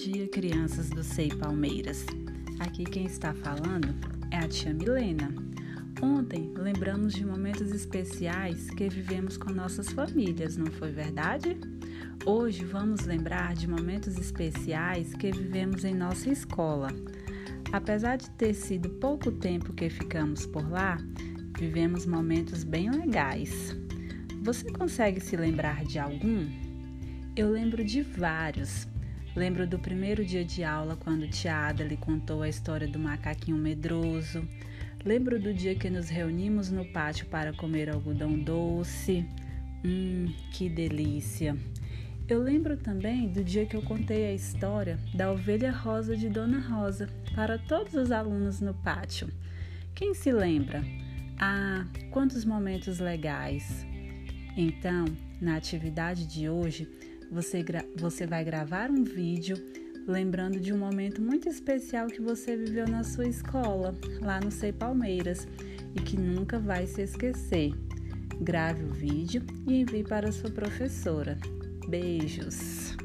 dia, crianças do SEI Palmeiras. Aqui quem está falando é a tia Milena. Ontem lembramos de momentos especiais que vivemos com nossas famílias, não foi verdade? Hoje vamos lembrar de momentos especiais que vivemos em nossa escola. Apesar de ter sido pouco tempo que ficamos por lá, vivemos momentos bem legais. Você consegue se lembrar de algum? Eu lembro de vários. Lembro do primeiro dia de aula quando tia Ada lhe contou a história do macaquinho medroso. Lembro do dia que nos reunimos no pátio para comer algodão doce. Hum, que delícia! Eu lembro também do dia que eu contei a história da ovelha rosa de Dona Rosa para todos os alunos no pátio. Quem se lembra? Ah, quantos momentos legais! Então, na atividade de hoje, você, você vai gravar um vídeo lembrando de um momento muito especial que você viveu na sua escola, lá no Sei Palmeiras, e que nunca vai se esquecer. Grave o vídeo e envie para sua professora. Beijos!